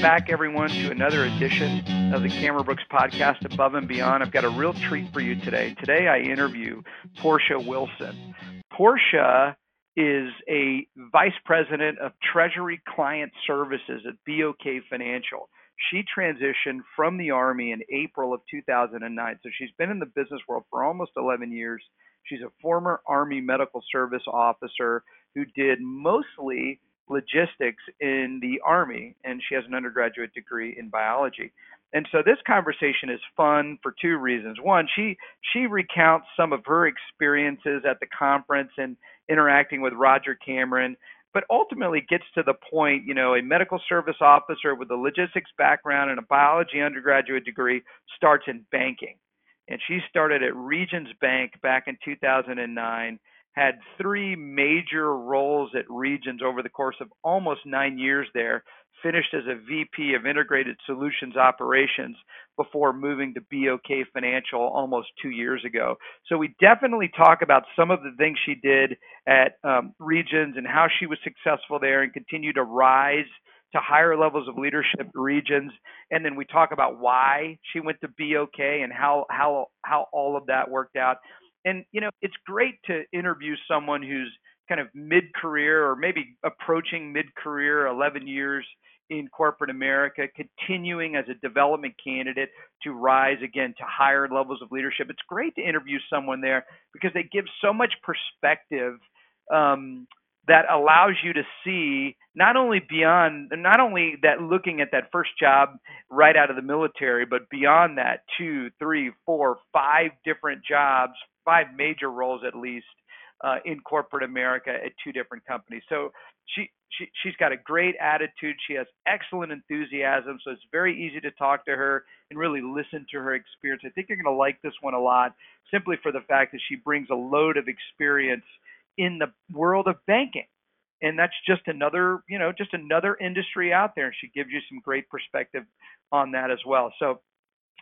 Back, everyone, to another edition of the Cameron Brooks podcast, Above and Beyond. I've got a real treat for you today. Today, I interview Portia Wilson. Portia is a vice president of Treasury Client Services at BOK Financial. She transitioned from the Army in April of 2009. So she's been in the business world for almost 11 years. She's a former Army Medical Service officer who did mostly logistics in the Army, and she has an undergraduate degree in biology. And so this conversation is fun for two reasons. One, she she recounts some of her experiences at the conference and interacting with Roger Cameron, but ultimately gets to the point, you know, a medical service officer with a logistics background and a biology undergraduate degree starts in banking. And she started at Regions Bank back in 2009 had three major roles at Regions over the course of almost nine years there, finished as a VP of Integrated Solutions Operations before moving to BOK Financial almost two years ago. So we definitely talk about some of the things she did at um, Regions and how she was successful there and continue to rise to higher levels of leadership regions and then we talk about why she went to BOK and how how how all of that worked out and you know, it's great to interview someone who's kind of mid-career or maybe approaching mid-career, 11 years in corporate America, continuing as a development candidate to rise again to higher levels of leadership. It's great to interview someone there because they give so much perspective um, that allows you to see not only beyond, not only that looking at that first job right out of the military, but beyond that, two, three, four, five different jobs five major roles at least uh, in corporate America at two different companies. So she, she she's got a great attitude. She has excellent enthusiasm. So it's very easy to talk to her and really listen to her experience. I think you're going to like this one a lot, simply for the fact that she brings a load of experience in the world of banking. And that's just another, you know, just another industry out there. She gives you some great perspective on that as well. So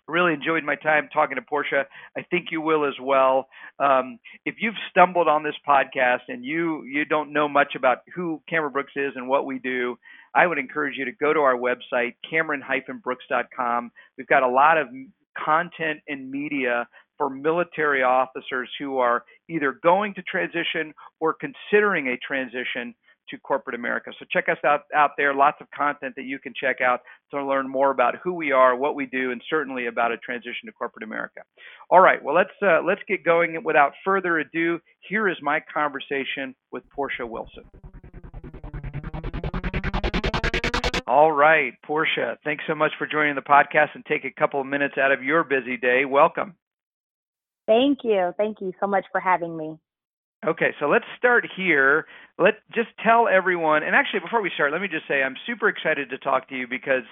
really enjoyed my time talking to Portia. I think you will as well. Um, if you've stumbled on this podcast and you you don't know much about who Cameron Brooks is and what we do, I would encourage you to go to our website, cameron-brooks.com. We've got a lot of content and media for military officers who are either going to transition or considering a transition to corporate America. So check us out out there. Lots of content that you can check out to learn more about who we are, what we do, and certainly about a transition to corporate America. All right, well let's uh, let's get going. Without further ado, here is my conversation with Portia Wilson. All right, Portia, thanks so much for joining the podcast and take a couple of minutes out of your busy day. Welcome. Thank you. Thank you so much for having me. Okay, so let's start here. Let just tell everyone, and actually before we start, let me just say I'm super excited to talk to you because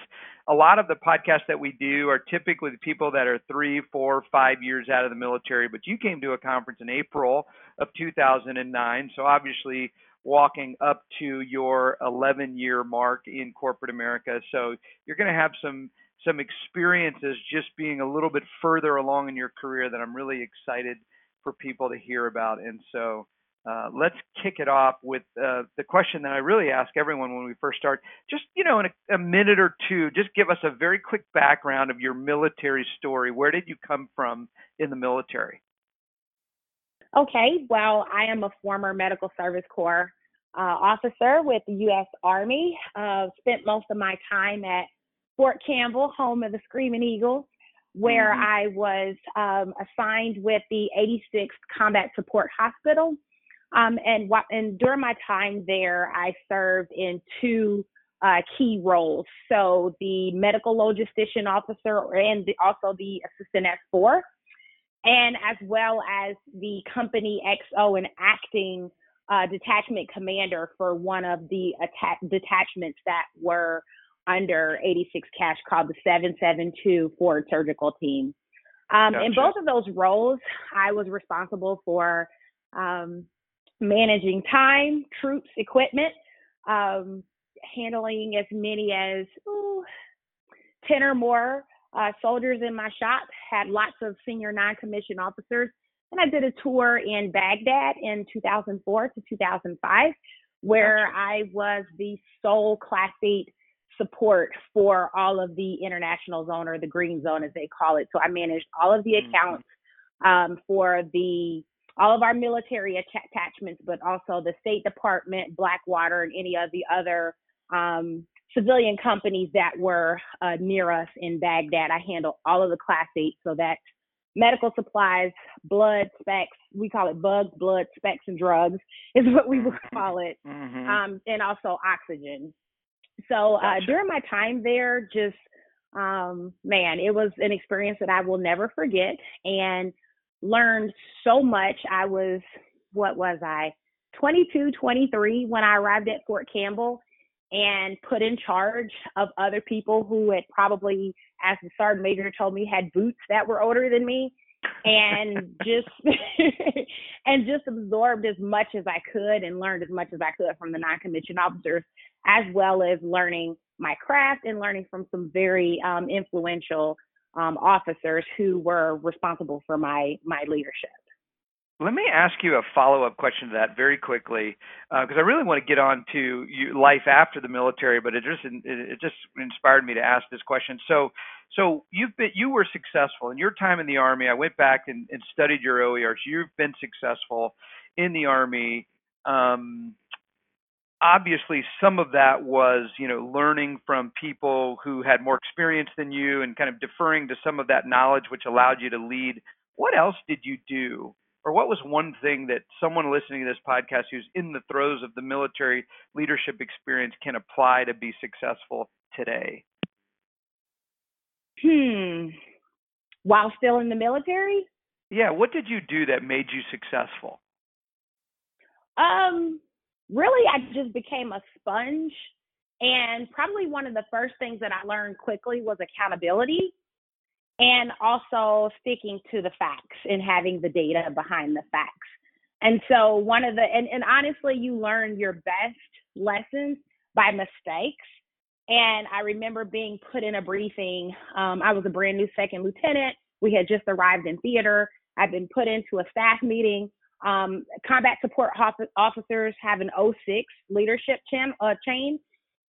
a lot of the podcasts that we do are typically people that are three, four, five years out of the military. But you came to a conference in April of 2009, so obviously walking up to your 11 year mark in corporate America. So you're going to have some some experiences just being a little bit further along in your career that I'm really excited for people to hear about. And so uh, let's kick it off with uh, the question that I really ask everyone when we first start. Just, you know, in a, a, minute or two, just give us a very quick background of your military story. Where did you come from in the military? Okay, well, I am a former Medical Service Corps uh, officer with the U.S. Army. Uh, spent most of my time at Fort Campbell, home of the Screaming Eagles where mm-hmm. I was um, assigned with the 86th Combat Support Hospital. Um, and, and during my time there, I served in two uh, key roles. So the medical logistician officer and the, also the assistant S4, and as well as the company XO and acting uh, detachment commander for one of the atta- detachments that were under 86 cash called the 772 Forward Surgical Team. Um, gotcha. In both of those roles, I was responsible for um, managing time, troops, equipment, um, handling as many as ooh, 10 or more uh, soldiers in my shop, had lots of senior non commissioned officers. And I did a tour in Baghdad in 2004 to 2005, where gotcha. I was the sole Class 8 support for all of the international zone or the green zone as they call it. So I managed all of the mm-hmm. accounts um, for the all of our military attachments, but also the State Department, Blackwater, and any of the other um, civilian companies that were uh, near us in Baghdad. I handled all of the Class 8, so that's medical supplies, blood specs, we call it bugs, blood specs, and drugs is what we would mm-hmm. call it, mm-hmm. um, and also oxygen. So uh, during my time there, just um, man, it was an experience that I will never forget and learned so much. I was, what was I, 22, 23 when I arrived at Fort Campbell and put in charge of other people who had probably, as the sergeant major told me, had boots that were older than me and just and just absorbed as much as I could and learned as much as I could from the non-commissioned officers, as well as learning my craft and learning from some very um, influential um, officers who were responsible for my my leadership. Let me ask you a follow-up question to that very quickly, because uh, I really want to get on to life after the military, but it just it just inspired me to ask this question. So, so you've been you were successful in your time in the army. I went back and, and studied your OERs. You've been successful in the army. Um, obviously, some of that was you know learning from people who had more experience than you, and kind of deferring to some of that knowledge, which allowed you to lead. What else did you do? Or what was one thing that someone listening to this podcast who's in the throes of the military leadership experience can apply to be successful today? Hmm. While still in the military? Yeah, what did you do that made you successful? Um, really I just became a sponge and probably one of the first things that I learned quickly was accountability and also sticking to the facts and having the data behind the facts. And so one of the and, and honestly you learn your best lessons by mistakes. And I remember being put in a briefing. Um, I was a brand new second lieutenant. We had just arrived in theater. I'd been put into a staff meeting. Um, combat support officers have an 06 leadership chain, uh, chain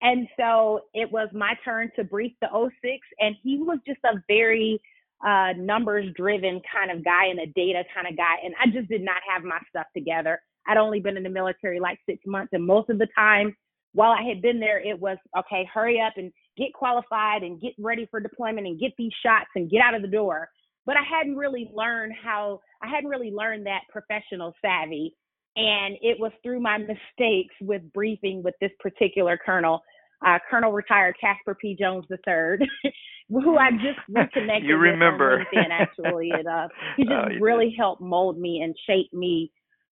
and so it was my turn to brief the 06, and he was just a very uh, numbers driven kind of guy and a data kind of guy. And I just did not have my stuff together. I'd only been in the military like six months, and most of the time while I had been there, it was okay, hurry up and get qualified and get ready for deployment and get these shots and get out of the door. But I hadn't really learned how, I hadn't really learned that professional savvy and it was through my mistakes with briefing with this particular colonel, uh, Colonel retired Casper P. Jones III, who I just reconnected you remember. with on LinkedIn actually. And uh, he just oh, really did. helped mold me and shape me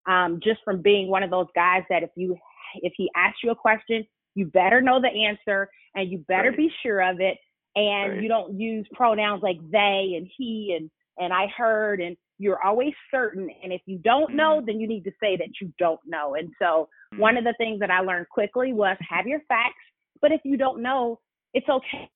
um, just from being one of those guys that if you if he asks you a question, you better know the answer and you better right. be sure of it. And right. you don't use pronouns like they and he and and I heard and you're always certain. And if you don't know, mm-hmm. then you need to say that you don't know. And so one of the things that I learned quickly was have your facts, but if you don't know, it's okay.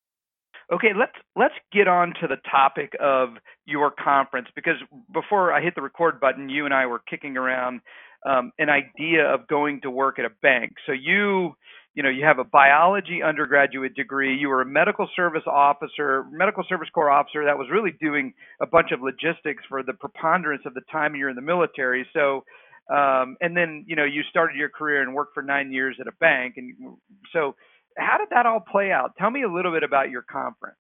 Okay, let's let's get on to the topic of your conference because before I hit the record button, you and I were kicking around um, an idea of going to work at a bank. So you you know, you have a biology undergraduate degree. You were a medical service officer, medical service corps officer that was really doing a bunch of logistics for the preponderance of the time you're in the military. So, um, and then, you know, you started your career and worked for nine years at a bank. And so, how did that all play out? Tell me a little bit about your conference.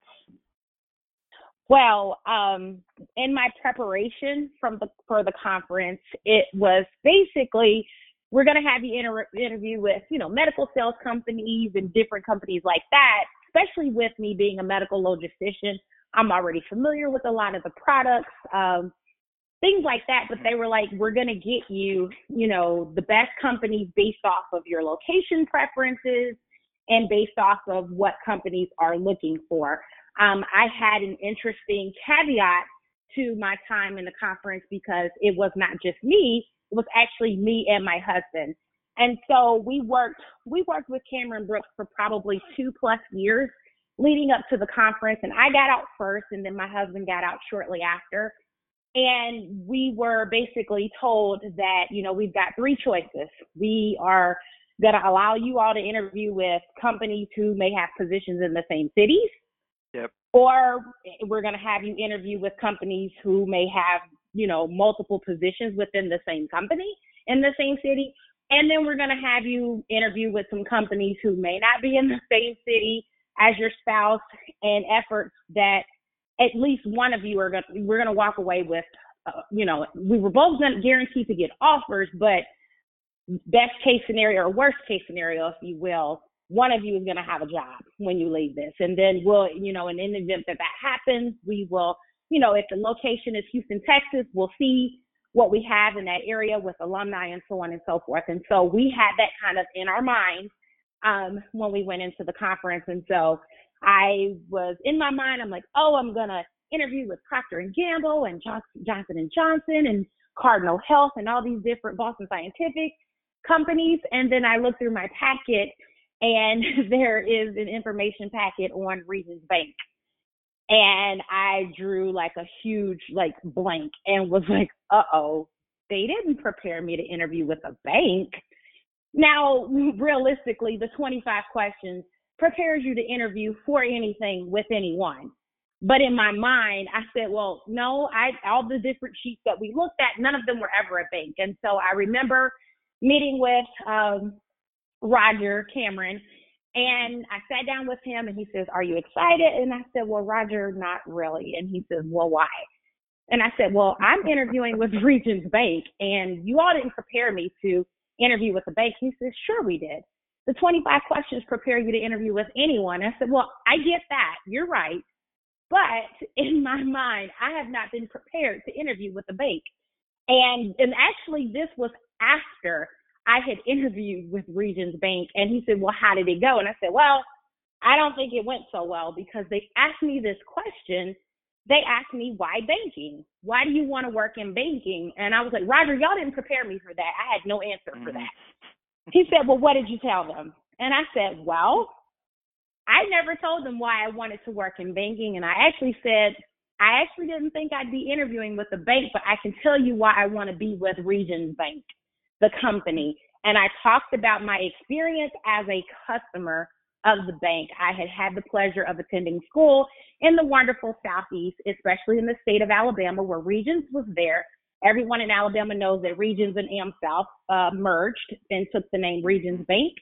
Well, um, in my preparation from the for the conference, it was basically we're going to have you inter- interview with, you know, medical sales companies and different companies like that, especially with me being a medical logistician. I'm already familiar with a lot of the products, um, things like that. But they were like, we're going to get you, you know, the best companies based off of your location preferences and based off of what companies are looking for. Um, I had an interesting caveat to my time in the conference because it was not just me it was actually me and my husband. And so we worked we worked with Cameron Brooks for probably two plus years leading up to the conference and I got out first and then my husband got out shortly after. And we were basically told that, you know, we've got three choices. We are going to allow you all to interview with companies who may have positions in the same cities. Yep. Or we're going to have you interview with companies who may have, you know, multiple positions within the same company in the same city. And then we're going to have you interview with some companies who may not be in the same city as your spouse and efforts that at least one of you are going to, we're going to walk away with, uh, you know, we were both going to guarantee to get offers, but best case scenario or worst case scenario, if you will, one of you is going to have a job when you leave this. And then we'll, you know, in the event that that happens, we will, you know, if the location is Houston, Texas, we'll see what we have in that area with alumni and so on and so forth. And so we had that kind of in our mind um, when we went into the conference. And so I was in my mind, I'm like, oh, I'm going to interview with Procter and Gamble and Johnson and Johnson and Cardinal Health and all these different Boston Scientific companies. And then I looked through my packet and there is an information packet on Regions Bank. And I drew like a huge like blank and was like, uh oh, they didn't prepare me to interview with a bank. Now, realistically, the 25 questions prepares you to interview for anything with anyone. But in my mind, I said, well, no, I all the different sheets that we looked at, none of them were ever a bank. And so I remember meeting with um, Roger Cameron, and I sat down with him, and he says, "Are you excited?" And I said, "Well, Roger, not really." And he says, "Well, why?" And I said, "Well, I'm interviewing with Regions Bank, and you all didn't prepare me to interview with the bank." He says, "Sure, we did." The 25 questions prepare you to interview with anyone. I said, "Well, I get that. You're right." But in my mind, I have not been prepared to interview with the bank. And and actually this was after I had interviewed with Regions Bank and he said, Well, how did it go? And I said, Well, I don't think it went so well because they asked me this question. They asked me, Why banking? Why do you want to work in banking? And I was like, Roger, y'all didn't prepare me for that. I had no answer for that. Mm-hmm. He said, Well, what did you tell them? And I said, Well, I never told them why I wanted to work in banking. And I actually said, I actually didn't think I'd be interviewing with the bank, but I can tell you why I want to be with Regions Bank the company. And I talked about my experience as a customer of the bank. I had had the pleasure of attending school in the wonderful Southeast, especially in the state of Alabama, where Regions was there. Everyone in Alabama knows that Regions and AmSouth uh, merged and took the name Regions Bank.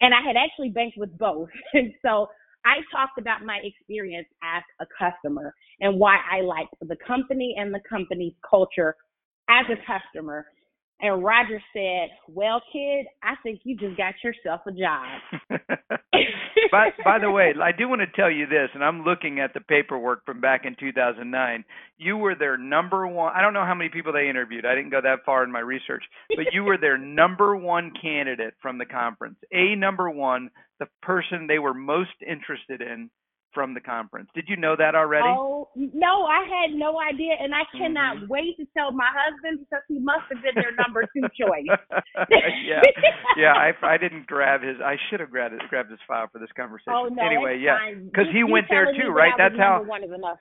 And I had actually banked with both. And so I talked about my experience as a customer and why I liked the company and the company's culture as a customer. And Roger said, Well, kid, I think you just got yourself a job. by, by the way, I do want to tell you this, and I'm looking at the paperwork from back in 2009. You were their number one. I don't know how many people they interviewed. I didn't go that far in my research, but you were their number one candidate from the conference. A number one, the person they were most interested in from the conference. Did you know that already? Oh no, I had no idea, and I cannot mm-hmm. wait to tell my husband because he must have been their number two choice. yeah, yeah. I I didn't grab his. I should have grabbed grabbed his file for this conversation. Oh no, anyway, yeah, because he went there too, right? That's how. One is enough.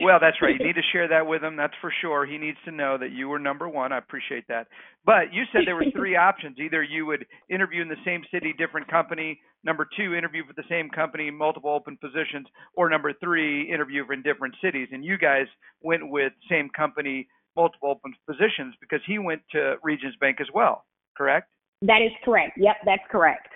Well, that's right. You need to share that with him. That's for sure. He needs to know that you were number one. I appreciate that. But you said there were three options. Either you would interview in the same city, different company. Number two, interview for the same company, multiple open positions. Or number three, interview in different cities. And you guys went with same company, multiple open positions because he went to Regions Bank as well. Correct? That is correct. Yep, that's correct.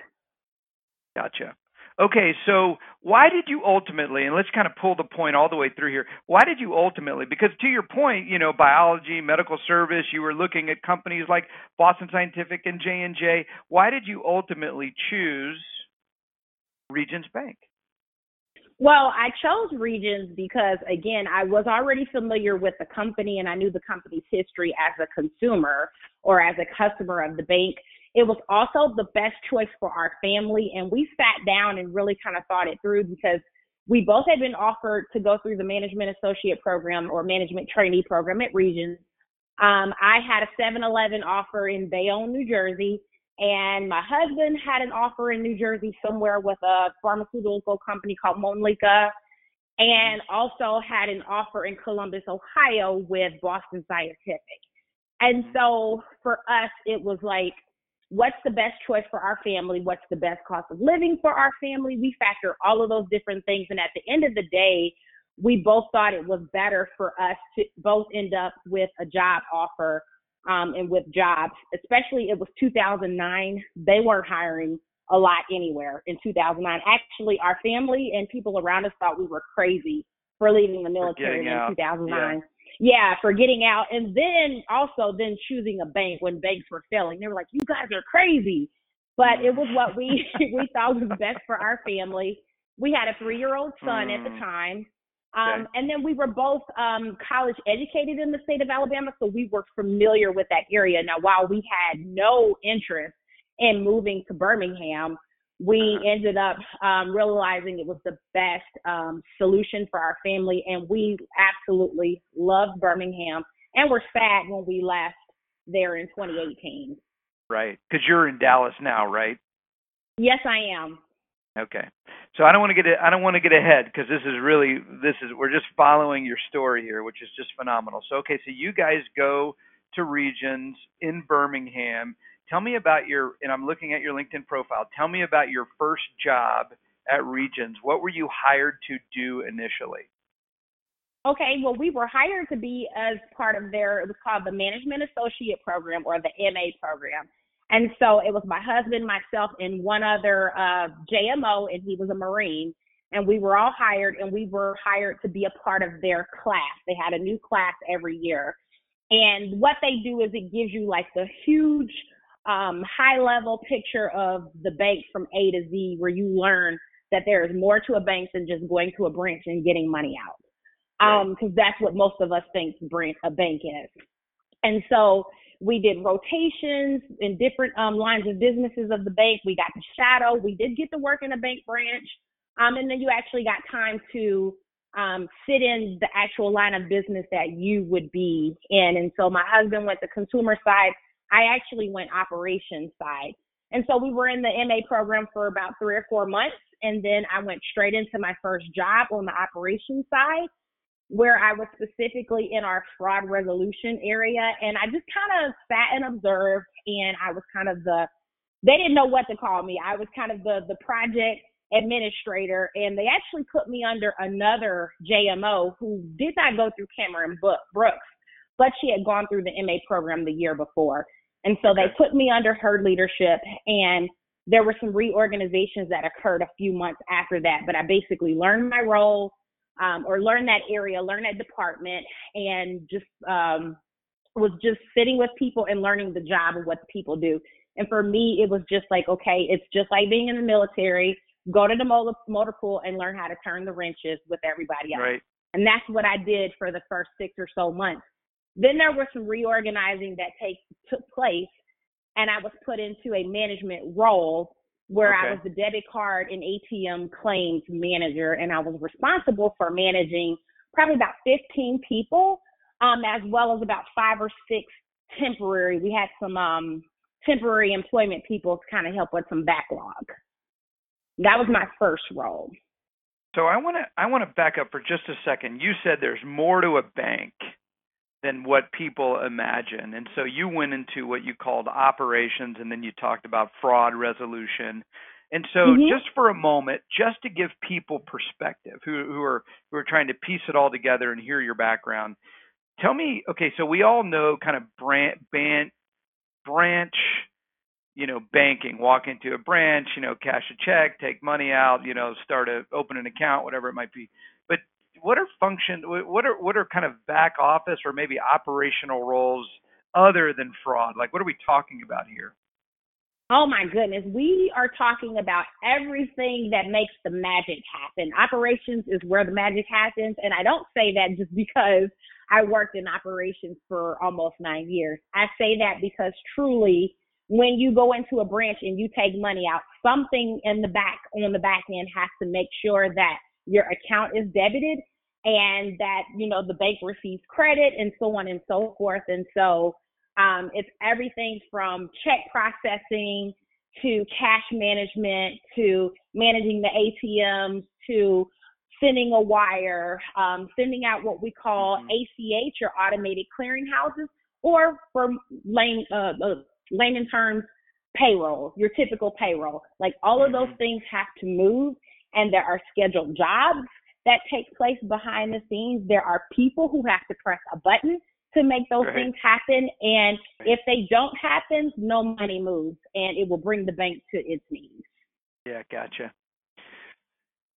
Gotcha. Okay, so why did you ultimately, and let's kind of pull the point all the way through here. Why did you ultimately? Because to your point, you know, biology, medical service, you were looking at companies like Boston Scientific and J and J. Why did you ultimately choose Regions Bank? Well, I chose Regions because again, I was already familiar with the company and I knew the company's history as a consumer or as a customer of the bank. It was also the best choice for our family. And we sat down and really kind of thought it through because we both had been offered to go through the management associate program or management trainee program at Regions. Um, I had a 7 Eleven offer in Bayonne, New Jersey, and my husband had an offer in New Jersey somewhere with a pharmaceutical company called Mölnlycke, and also had an offer in Columbus, Ohio with Boston Scientific. And so for us, it was like, what's the best choice for our family? What's the best cost of living for our family? We factor all of those different things. And at the end of the day, we both thought it was better for us to both end up with a job offer um, and with jobs, especially it was 2009. They weren't hiring a lot anywhere in 2009. Actually, our family and people around us thought we were crazy for leaving the military in 2009. Yeah. Yeah, for getting out. And then also then choosing a bank when banks were failing. They were like, you guys are crazy. But it was what we we thought was best for our family. We had a three year old son mm. at the mm. time. Um, okay. And then we were both um, college educated in the state of Alabama, so we were familiar with that area. Now, while we had no interest in moving to Birmingham, we ended up um, realizing it was the best um, solution for our family, and we absolutely loved Birmingham. And we're sad when we left there in 2018. Right, because you're in Dallas now, right? Yes, I am. Okay. So I don't want to get I don't want to get ahead because this is really this is we're just following your story here, which is just phenomenal. So okay, so you guys go to Regions in Birmingham. Tell me about your and I'm looking at your LinkedIn profile. Tell me about your first job at Regions. What were you hired to do initially? Okay, well, we were hired to be as part of their, it was called the Management Associate Program or the MA program. And so it was my husband, myself, and one other uh, JMO, and he was a Marine. And we were all hired, and we were hired to be a part of their class. They had a new class every year. And what they do is it gives you like the huge um, high level picture of the bank from A to Z, where you learn that there is more to a bank than just going to a branch and getting money out. Because um, that's what most of us think a bank is. And so we did rotations in different um, lines of businesses of the bank. We got to shadow. We did get to work in a bank branch. Um, and then you actually got time to um, sit in the actual line of business that you would be in. And so my husband went the consumer side. I actually went operations side. And so we were in the MA program for about three or four months. And then I went straight into my first job on the operations side where I was specifically in our fraud resolution area. And I just kind of sat and observed, and I was kind of the, they didn't know what to call me. I was kind of the, the project administrator, and they actually put me under another JMO who did not go through Cameron Brooks, but she had gone through the MA program the year before. And so they put me under her leadership, and there were some reorganizations that occurred a few months after that. But I basically learned my role um, or learned that area, learned that department, and just um, was just sitting with people and learning the job of what the people do. And for me, it was just like, okay, it's just like being in the military. Go to the motor, motor pool and learn how to turn the wrenches with everybody else. Right. And that's what I did for the first six or so months. Then there was some reorganizing that take, took place, and I was put into a management role where okay. I was the debit card and ATM claims manager, and I was responsible for managing probably about 15 people, um, as well as about five or six temporary. We had some um, temporary employment people to kind of help with some backlog. That was my first role. So I want to I want to back up for just a second. You said there's more to a bank than what people imagine. And so you went into what you called operations and then you talked about fraud resolution. And so mm-hmm. just for a moment, just to give people perspective who, who are who are trying to piece it all together and hear your background, tell me, okay, so we all know kind of branch branch, you know, banking, walk into a branch, you know, cash a check, take money out, you know, start a open an account, whatever it might be. But what are function what are what are kind of back office or maybe operational roles other than fraud? Like what are we talking about here? Oh my goodness, we are talking about everything that makes the magic happen. Operations is where the magic happens, and I don't say that just because I worked in operations for almost 9 years. I say that because truly when you go into a branch and you take money out, something in the back on the back end has to make sure that your account is debited and that you know the bank receives credit and so on and so forth and so um, it's everything from check processing to cash management to managing the atms to sending a wire um, sending out what we call mm-hmm. ach or automated clearinghouses or for lame, uh, uh, layman terms payroll, your typical payroll. Like all of those mm-hmm. things have to move and there are scheduled jobs that take place behind the scenes. There are people who have to press a button to make those right. things happen. And if they don't happen, no money moves and it will bring the bank to its knees. Yeah, gotcha.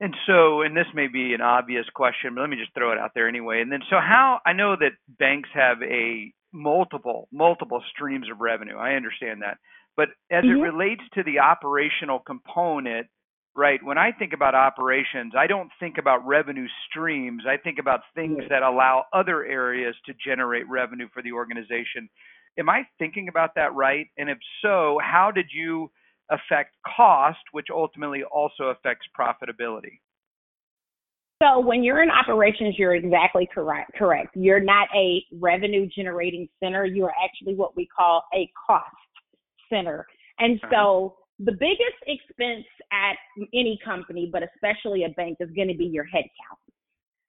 And so, and this may be an obvious question, but let me just throw it out there anyway. And then, so how I know that banks have a multiple, multiple streams of revenue. I understand that. But as mm-hmm. it relates to the operational component, right, when I think about operations, I don't think about revenue streams. I think about things that allow other areas to generate revenue for the organization. Am I thinking about that right? And if so, how did you affect cost, which ultimately also affects profitability? So when you're in operations, you're exactly correct. Correct. You're not a revenue generating center. You are actually what we call a cost center. And uh-huh. so the biggest expense at any company, but especially a bank, is going to be your headcount.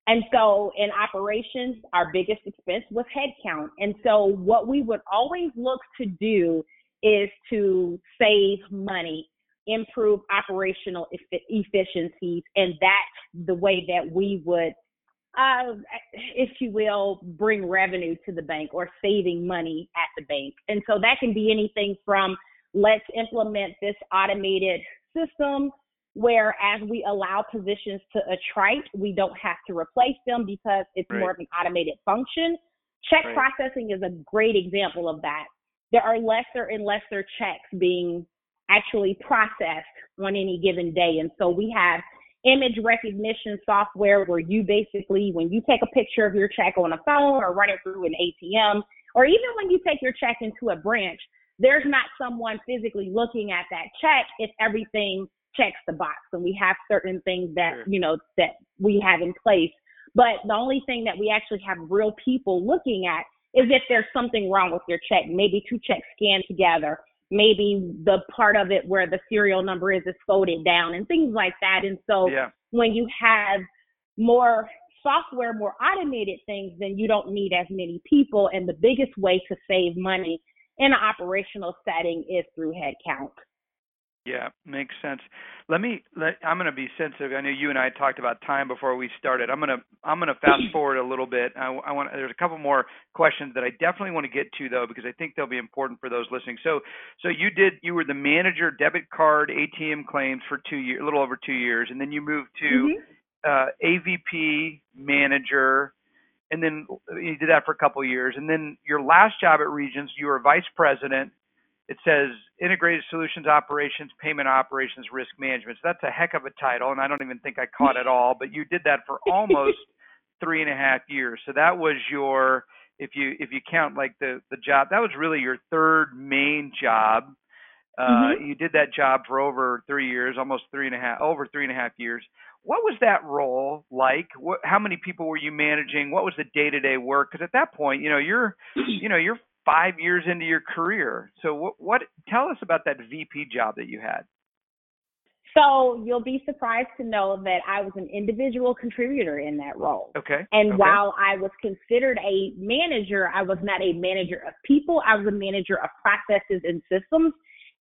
And so in operations, our biggest expense was headcount. And so what we would always look to do is to save money, improve operational efficiencies, and that's the way that we would, uh, if you will, bring revenue to the bank or saving money at the bank. And so that can be anything from let's implement this automated system where as we allow positions to attrite, we don't have to replace them because it's right. more of an automated function. Check right. processing is a great example of that there are lesser and lesser checks being actually processed on any given day. And so we have image recognition software where you basically, when you take a picture of your check on a phone or run it through an ATM, or even when you take your check into a branch, there's not someone physically looking at that check if everything checks the box. And we have certain things that, you know, that we have in place. But the only thing that we actually have real people looking at is if there's something wrong with your check. Maybe two checks scanned together. Maybe the part of it where the serial number is is folded down and things like that. And so yeah. when you have more software, more automated things, then you don't need as many people. And the biggest way to save money in an operational setting is through headcount. Yeah, makes sense. Let me. Let, I'm going to be sensitive. I know you and I talked about time before we started. I'm going to. I'm going to fast forward a little bit. I, I want. There's a couple more questions that I definitely want to get to though, because I think they'll be important for those listening. So, so you did. You were the manager, debit card, ATM claims for two years, a little over two years, and then you moved to mm-hmm. uh, AVP manager, and then you did that for a couple of years, and then your last job at Regions, you were vice president it says integrated solutions operations, payment operations, risk management. So that's a heck of a title, and I don't even think I caught it all. But you did that for almost three and a half years. So that was your, if you if you count like the the job, that was really your third main job. Uh, mm-hmm. You did that job for over three years, almost three and a half, over three and a half years. What was that role like? What, how many people were you managing? What was the day-to-day work? Because at that point, you know, you're, you know, you're five years into your career. So what, what tell us about that VP job that you had? So you'll be surprised to know that I was an individual contributor in that role. Okay. And okay. while I was considered a manager, I was not a manager of people. I was a manager of processes and systems.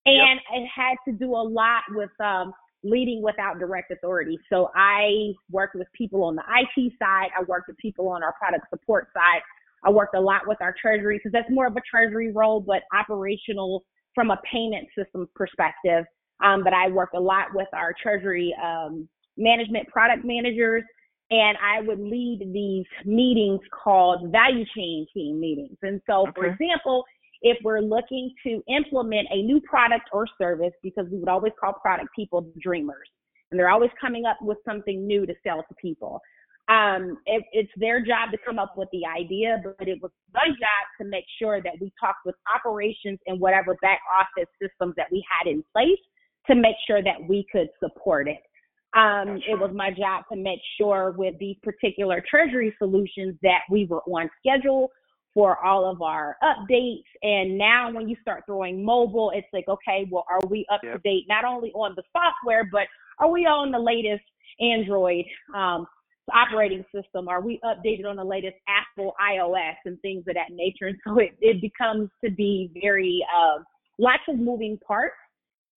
And yep. it had to do a lot with um, leading without direct authority. So I worked with people on the IT side. I worked with people on our product support side. I worked a lot with our treasury because that's more of a treasury role, but operational from a payment system perspective. Um, but I worked a lot with our treasury um, management product managers, and I would lead these meetings called value chain team meetings. And so, okay. for example, if we're looking to implement a new product or service, because we would always call product people dreamers, and they're always coming up with something new to sell to people um, it, it's their job to come up with the idea, but it was my job to make sure that we talked with operations and whatever back office systems that we had in place to make sure that we could support it. Um, it was my job to make sure with these particular treasury solutions that we were on schedule for all of our updates. And now when you start throwing mobile, it's like, okay, well, are we up yep. to date not only on the software, but are we on the latest Android um, operating system? Are we updated on the latest Apple iOS and things of that nature? And so it, it becomes to be very uh, lots of moving parts.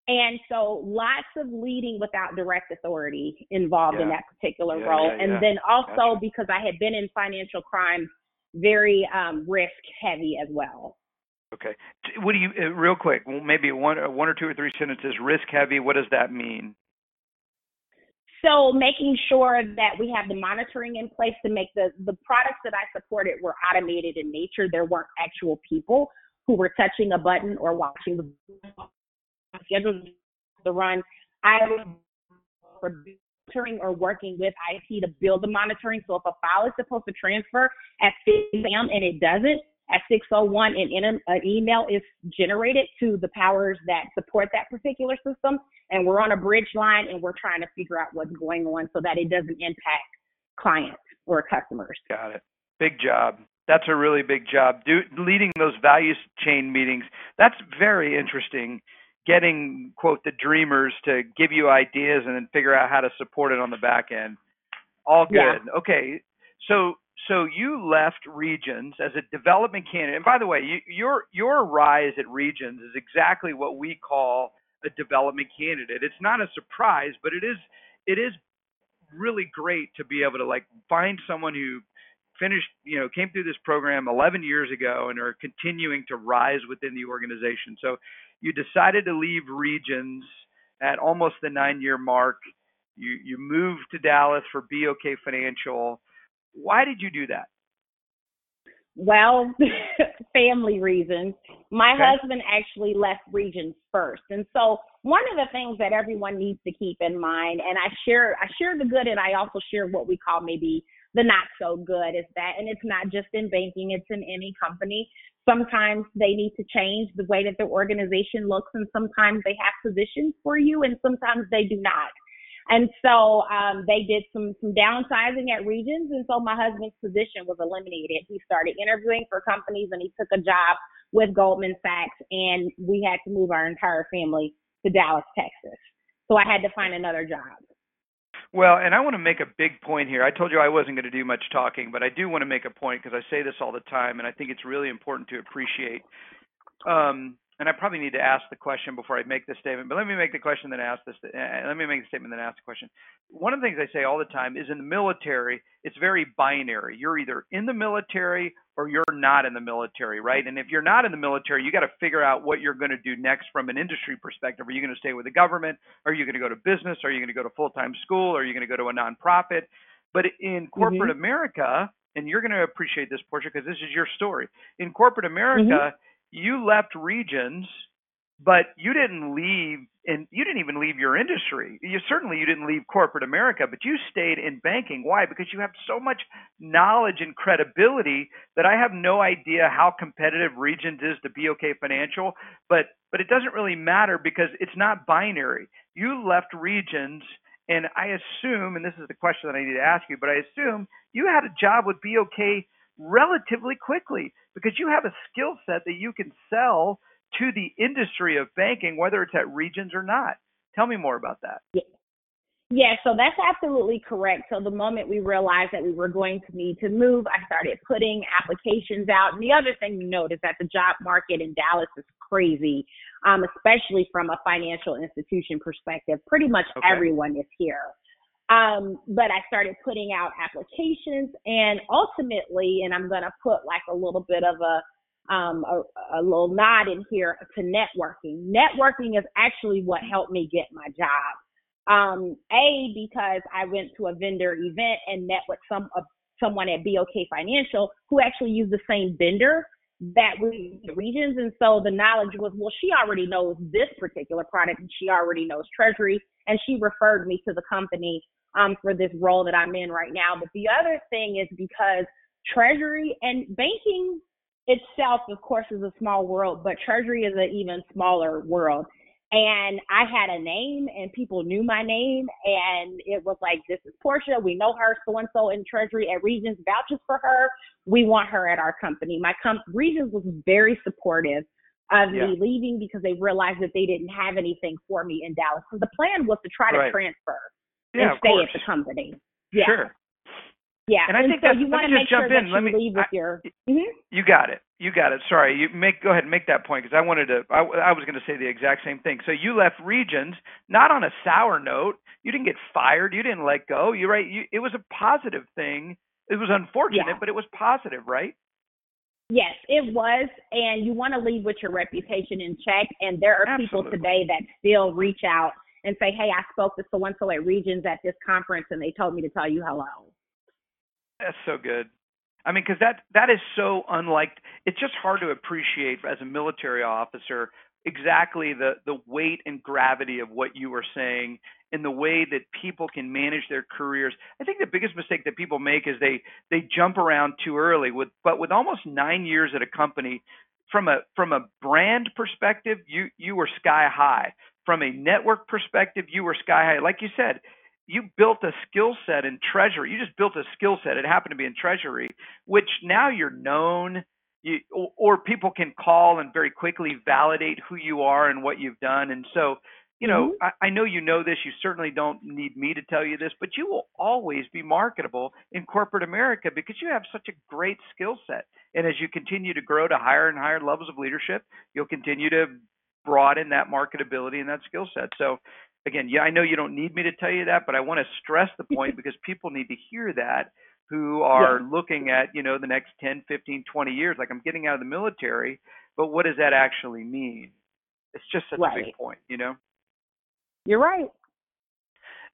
And so lots of leading without direct authority involved Yeah. in that particular Yeah, role. yeah, and then also Gotcha. because I had been in financial crime, very um, risk heavy as well. Okay. What do you, uh, real quick, maybe one, uh, one or two or three sentences, risk heavy, what does that mean? So making sure that we have the monitoring in place to make the, the products that I supported were automated in nature. There weren't actual people who were touching a button or watching the schedule to run. I was monitoring or working with IT to build the monitoring. So if a file is supposed to transfer at 6 a.m. and it doesn't, at 6:01 an, in- an uh, email is generated to the powers that support that particular system, and we're on a bridge line and we're trying to figure out what's going on so that it doesn't impact clients or customers. Got it. Big job. That's a really big job. Do, leading those value chain meetings. That's very interesting. Getting quote the dreamers to give you ideas and then figure out how to support it on the back end. All good. Yeah. Okay. So so you left Regions as a development candidate. And by the way, you, your your rise at Regions is exactly what we call a development candidate. It's not a surprise, but it is it is really great to be able to like find someone who finished, you know, came through this program 11 years ago and are continuing to rise within the organization. So you decided to leave Regions at almost the nine year mark. You you moved to Dallas for BOK Financial. Why did you do that? Well, family reasons. My Okay. husband actually left Regions first. And so one of the things that everyone needs to keep in mind, and I share I share the good and I also share what we call maybe the not so good is that and it's not just in banking, it's in any company. Sometimes they need to change the way that their organization looks and sometimes they have positions for you and sometimes they do not. And so um, they did some some downsizing at Regions, and so my husband's position was eliminated. He started interviewing for companies, and he took a job with Goldman Sachs, and we had to move our entire family to Dallas, Texas. So I had to find another job. Well, and I want to make a big point here. I told you I wasn't going to do much talking, but I do want to make a point because I say this all the time, and I think it's really important to appreciate. Um, and I probably need to ask the question before I make this statement, but let me make the question then ask this. Uh, let me make the statement then ask the question. One of the things I say all the time is in the military, it's very binary. You're either in the military or you're not in the military, right? And if you're not in the military, you got to figure out what you're going to do next from an industry perspective. Are you going to stay with the government? Are you going to go to business? Are you going to go to full time school? Are you going to go to a nonprofit? But in corporate America, and you're going to appreciate this, Portia, because this is your story. In corporate America, you left regions, but you didn't leave, and you didn't even leave your industry. You certainly you didn't leave corporate America, but you stayed in banking. Why? Because you have so much knowledge and credibility that I have no idea how competitive Regions is to BOK Financial, but but it doesn't really matter because it's not binary. You left Regions. And I assume, and this is the question that I need to ask you, but I assume you had a job with BOK relatively quickly because you have a skill set that you can sell to the industry of banking, whether it's at regions or not. Tell me more about that. Yeah, Yeah, so that's absolutely correct. So the moment we realized that we were going to need to move, I started putting applications out. And the other thing to note is that the job market in Dallas is crazy, um, especially from a financial institution perspective. Pretty much Okay. everyone is here. Um, but I started putting out applications and ultimately, and I'm going to put like a little bit of a, um, a, a little nod in here to networking. Networking is actually what helped me get my job. Um, a because I went to a vendor event and met with some uh, someone at BOK Financial who actually used the same vendor that we regions, and so the knowledge was well, she already knows this particular product, and she already knows Treasury, and she referred me to the company um, for this role that I'm in right now. But the other thing is because Treasury and banking itself, of course, is a small world, but Treasury is an even smaller world and I had a name and people knew my name and it was like this is Portia, we know her so and so in treasury at Regions vouches for her. We want her at our company. My com- Regions was very supportive of Yeah. me leaving because they realized that they didn't have anything for me in Dallas. So the plan was to try to Right. transfer Yeah, and stay course. at the company. Yeah. Sure. Yeah. And I think so that's- you want to just make sure that in. Let you me- leave with I- your Mhm. You got it. You got it. Sorry, you make go ahead and make that point because I wanted to. I, I was going to say the exact same thing. So you left Regions not on a sour note. You didn't get fired. You didn't let go. You right. You, it was a positive thing. It was unfortunate, yeah. but it was positive, right? Yes, it was. And you want to leave with your reputation in check. And there are Absolutely. people today that still reach out and say, "Hey, I spoke to so and so at Regions at this conference, and they told me to tell you hello." That's so good. I mean, because that that is so unlike. It's just hard to appreciate as a military officer exactly the the weight and gravity of what you are saying and the way that people can manage their careers. I think the biggest mistake that people make is they they jump around too early. With but with almost nine years at a company, from a from a brand perspective, you you were sky high. From a network perspective, you were sky high. Like you said, you built a skill set in treasury. You just built a skill set. It happened to be in treasury, which now you're known. You, or, or people can call and very quickly validate who you are and what you've done. And so, you know, mm-hmm. I, I know you know this. You certainly don't need me to tell you this, but you will always be marketable in corporate America because you have such a great skill set. And as you continue to grow to higher and higher levels of leadership, you'll continue to broaden that marketability and that skill set. So again, yeah, I know you don't need me to tell you that, but I want to stress the point because people need to hear that who are yeah. looking at, you know, the next 10, 15, 20 years. Like I'm getting out of the military, but what does that actually mean? It's just such right. a big point, you know? You're right.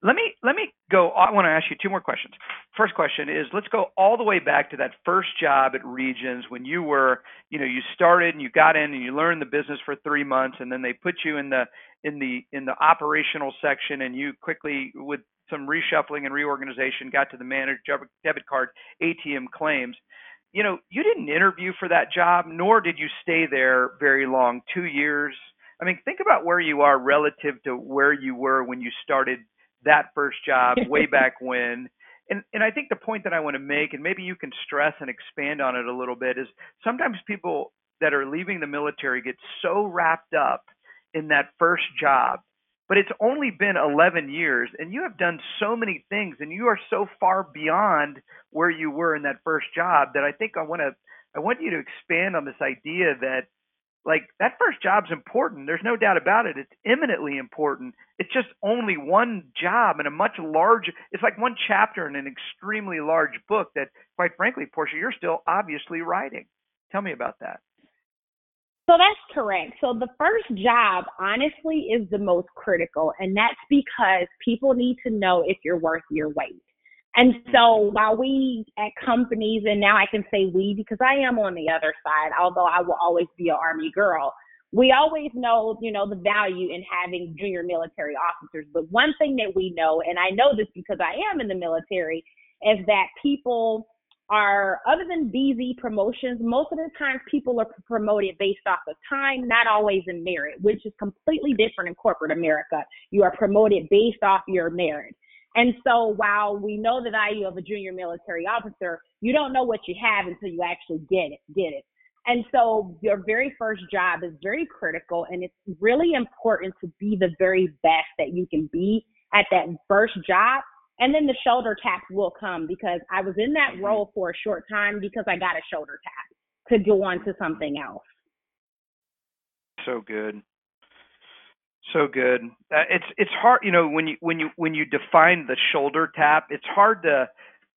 Let me let me go. I want to ask you two more questions. First question is let's go all the way back to that first job at Regions when you were, you know, you started and you got in and you learned the business for three months and then they put you in the in the in the operational section and you quickly with some reshuffling and reorganization got to the managed debit card ATM claims. You know, you didn't interview for that job, nor did you stay there very long, two years. I mean, think about where you are relative to where you were when you started that first job way back when. And and I think the point that I want to make, and maybe you can stress and expand on it a little bit, is sometimes people that are leaving the military get so wrapped up in that first job, but it's only been 11 years, and you have done so many things, and you are so far beyond where you were in that first job that I think I want to I want you to expand on this idea that like that first job's important. There's no doubt about it. It's eminently important. It's just only one job in a much large. It's like one chapter in an extremely large book that, quite frankly, Portia, you're still obviously writing. Tell me about that. So that's correct. So the first job, honestly, is the most critical, and that's because people need to know if you're worth your weight. And so while we at companies, and now I can say we because I am on the other side, although I will always be an Army girl, we always know, you know, the value in having junior military officers. But one thing that we know, and I know this because I am in the military, is that people are, other than BZ promotions, most of the times people are promoted based off of time, not always in merit, which is completely different in corporate America. You are promoted based off your merit. And so while we know the value of a junior military officer, you don't know what you have until you actually get it, get it. And so your very first job is very critical and it's really important to be the very best that you can be at that first job. And then the shoulder taps will come because I was in that mm-hmm. role for a short time because I got a shoulder tap to go on to something else. So good. So good. Uh, it's it's hard, you know, when you when you when you define the shoulder tap, it's hard to,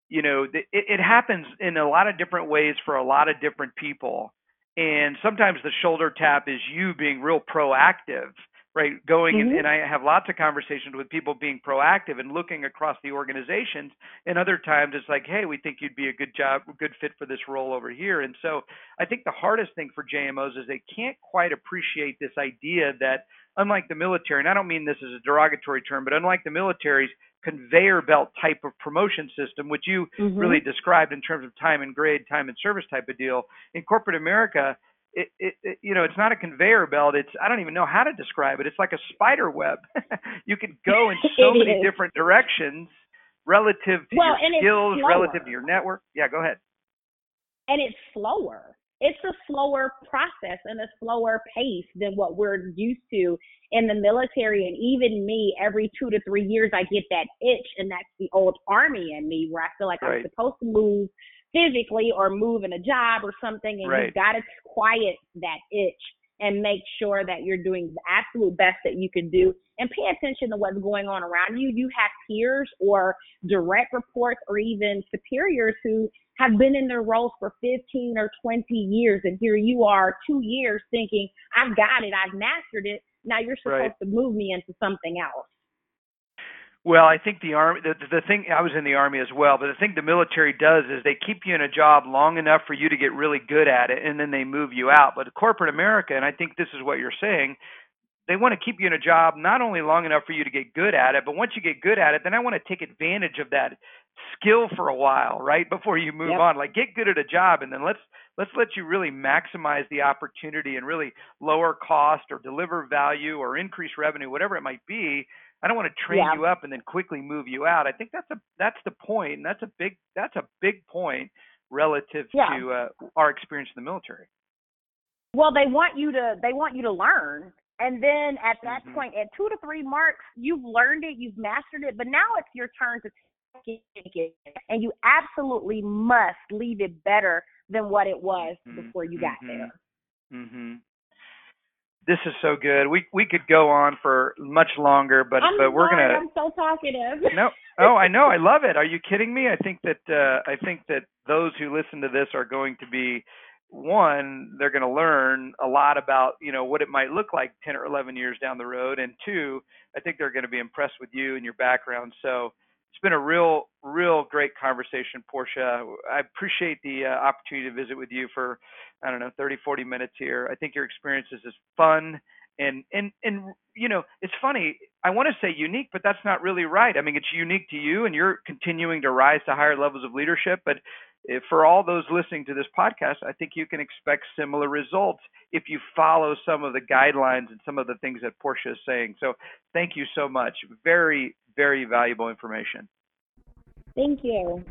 you know, it, it happens in a lot of different ways for a lot of different people, and sometimes the shoulder tap is you being real proactive right? Going mm-hmm. and, and I have lots of conversations with people being proactive and looking across the organizations. And other times it's like, hey, we think you'd be a good job, good fit for this role over here. And so I think the hardest thing for JMOs is they can't quite appreciate this idea that unlike the military, and I don't mean this as a derogatory term, but unlike the military's conveyor belt type of promotion system, which you mm-hmm. really described in terms of time and grade, time and service type of deal, in corporate America, it, it, it, you know, it's not a conveyor belt. It's I don't even know how to describe it. It's like a spider web. you can go in so many is. different directions relative to well, your skills, relative to your network. Yeah, go ahead. And it's slower. It's a slower process and a slower pace than what we're used to in the military. And even me, every two to three years, I get that itch, and that's the old army in me, where I feel like right. I'm supposed to move physically or moving a job or something, and right. you've got to quiet that itch and make sure that you're doing the absolute best that you can do and pay attention to what's going on around you. You have peers or direct reports or even superiors who have been in their roles for 15 or 20 years. And here you are, two years thinking, I've got it, I've mastered it. Now you're supposed right. to move me into something else. Well, I think the army, the, the thing, I was in the army as well, but the thing the military does is they keep you in a job long enough for you to get really good at it, and then they move you out. But corporate America, and I think this is what you're saying, they want to keep you in a job not only long enough for you to get good at it, but once you get good at it, then I want to take advantage of that skill for a while, right? Before you move Yep. on. Like get good at a job and then let's let's let you really maximize the opportunity and really lower cost or deliver value or increase revenue, whatever it might be. I don't want to train Yeah. you up and then quickly move you out. I think that's a that's the point, and that's a big that's a big point relative Yeah. to uh, our experience in the military. Well, they want you to they want you to learn. And then at that Mhm. point, at two to three marks, you've learned it, you've mastered it, but now it's your turn to take it. And you absolutely must leave it better than what it was Mhm, before you got mhm. there. hmm This is so good. We we could go on for much longer, but I'm but we're sorry, gonna I'm so talkative. no. Oh, I know. I love it. Are you kidding me? I think that uh, I think that those who listen to this are going to be one. They're going to learn a lot about you know what it might look like ten or eleven years down the road, and two, I think they're going to be impressed with you and your background. So it's been a real, real great conversation, Portia. I appreciate the uh, opportunity to visit with you for I don't know 30, 40 minutes here. I think your experience is fun and and and you know it's funny i want to say unique but that's not really right i mean it's unique to you and you're continuing to rise to higher levels of leadership but if, for all those listening to this podcast i think you can expect similar results if you follow some of the guidelines and some of the things that portia is saying. So thank you so much. Very very valuable information. Thank you.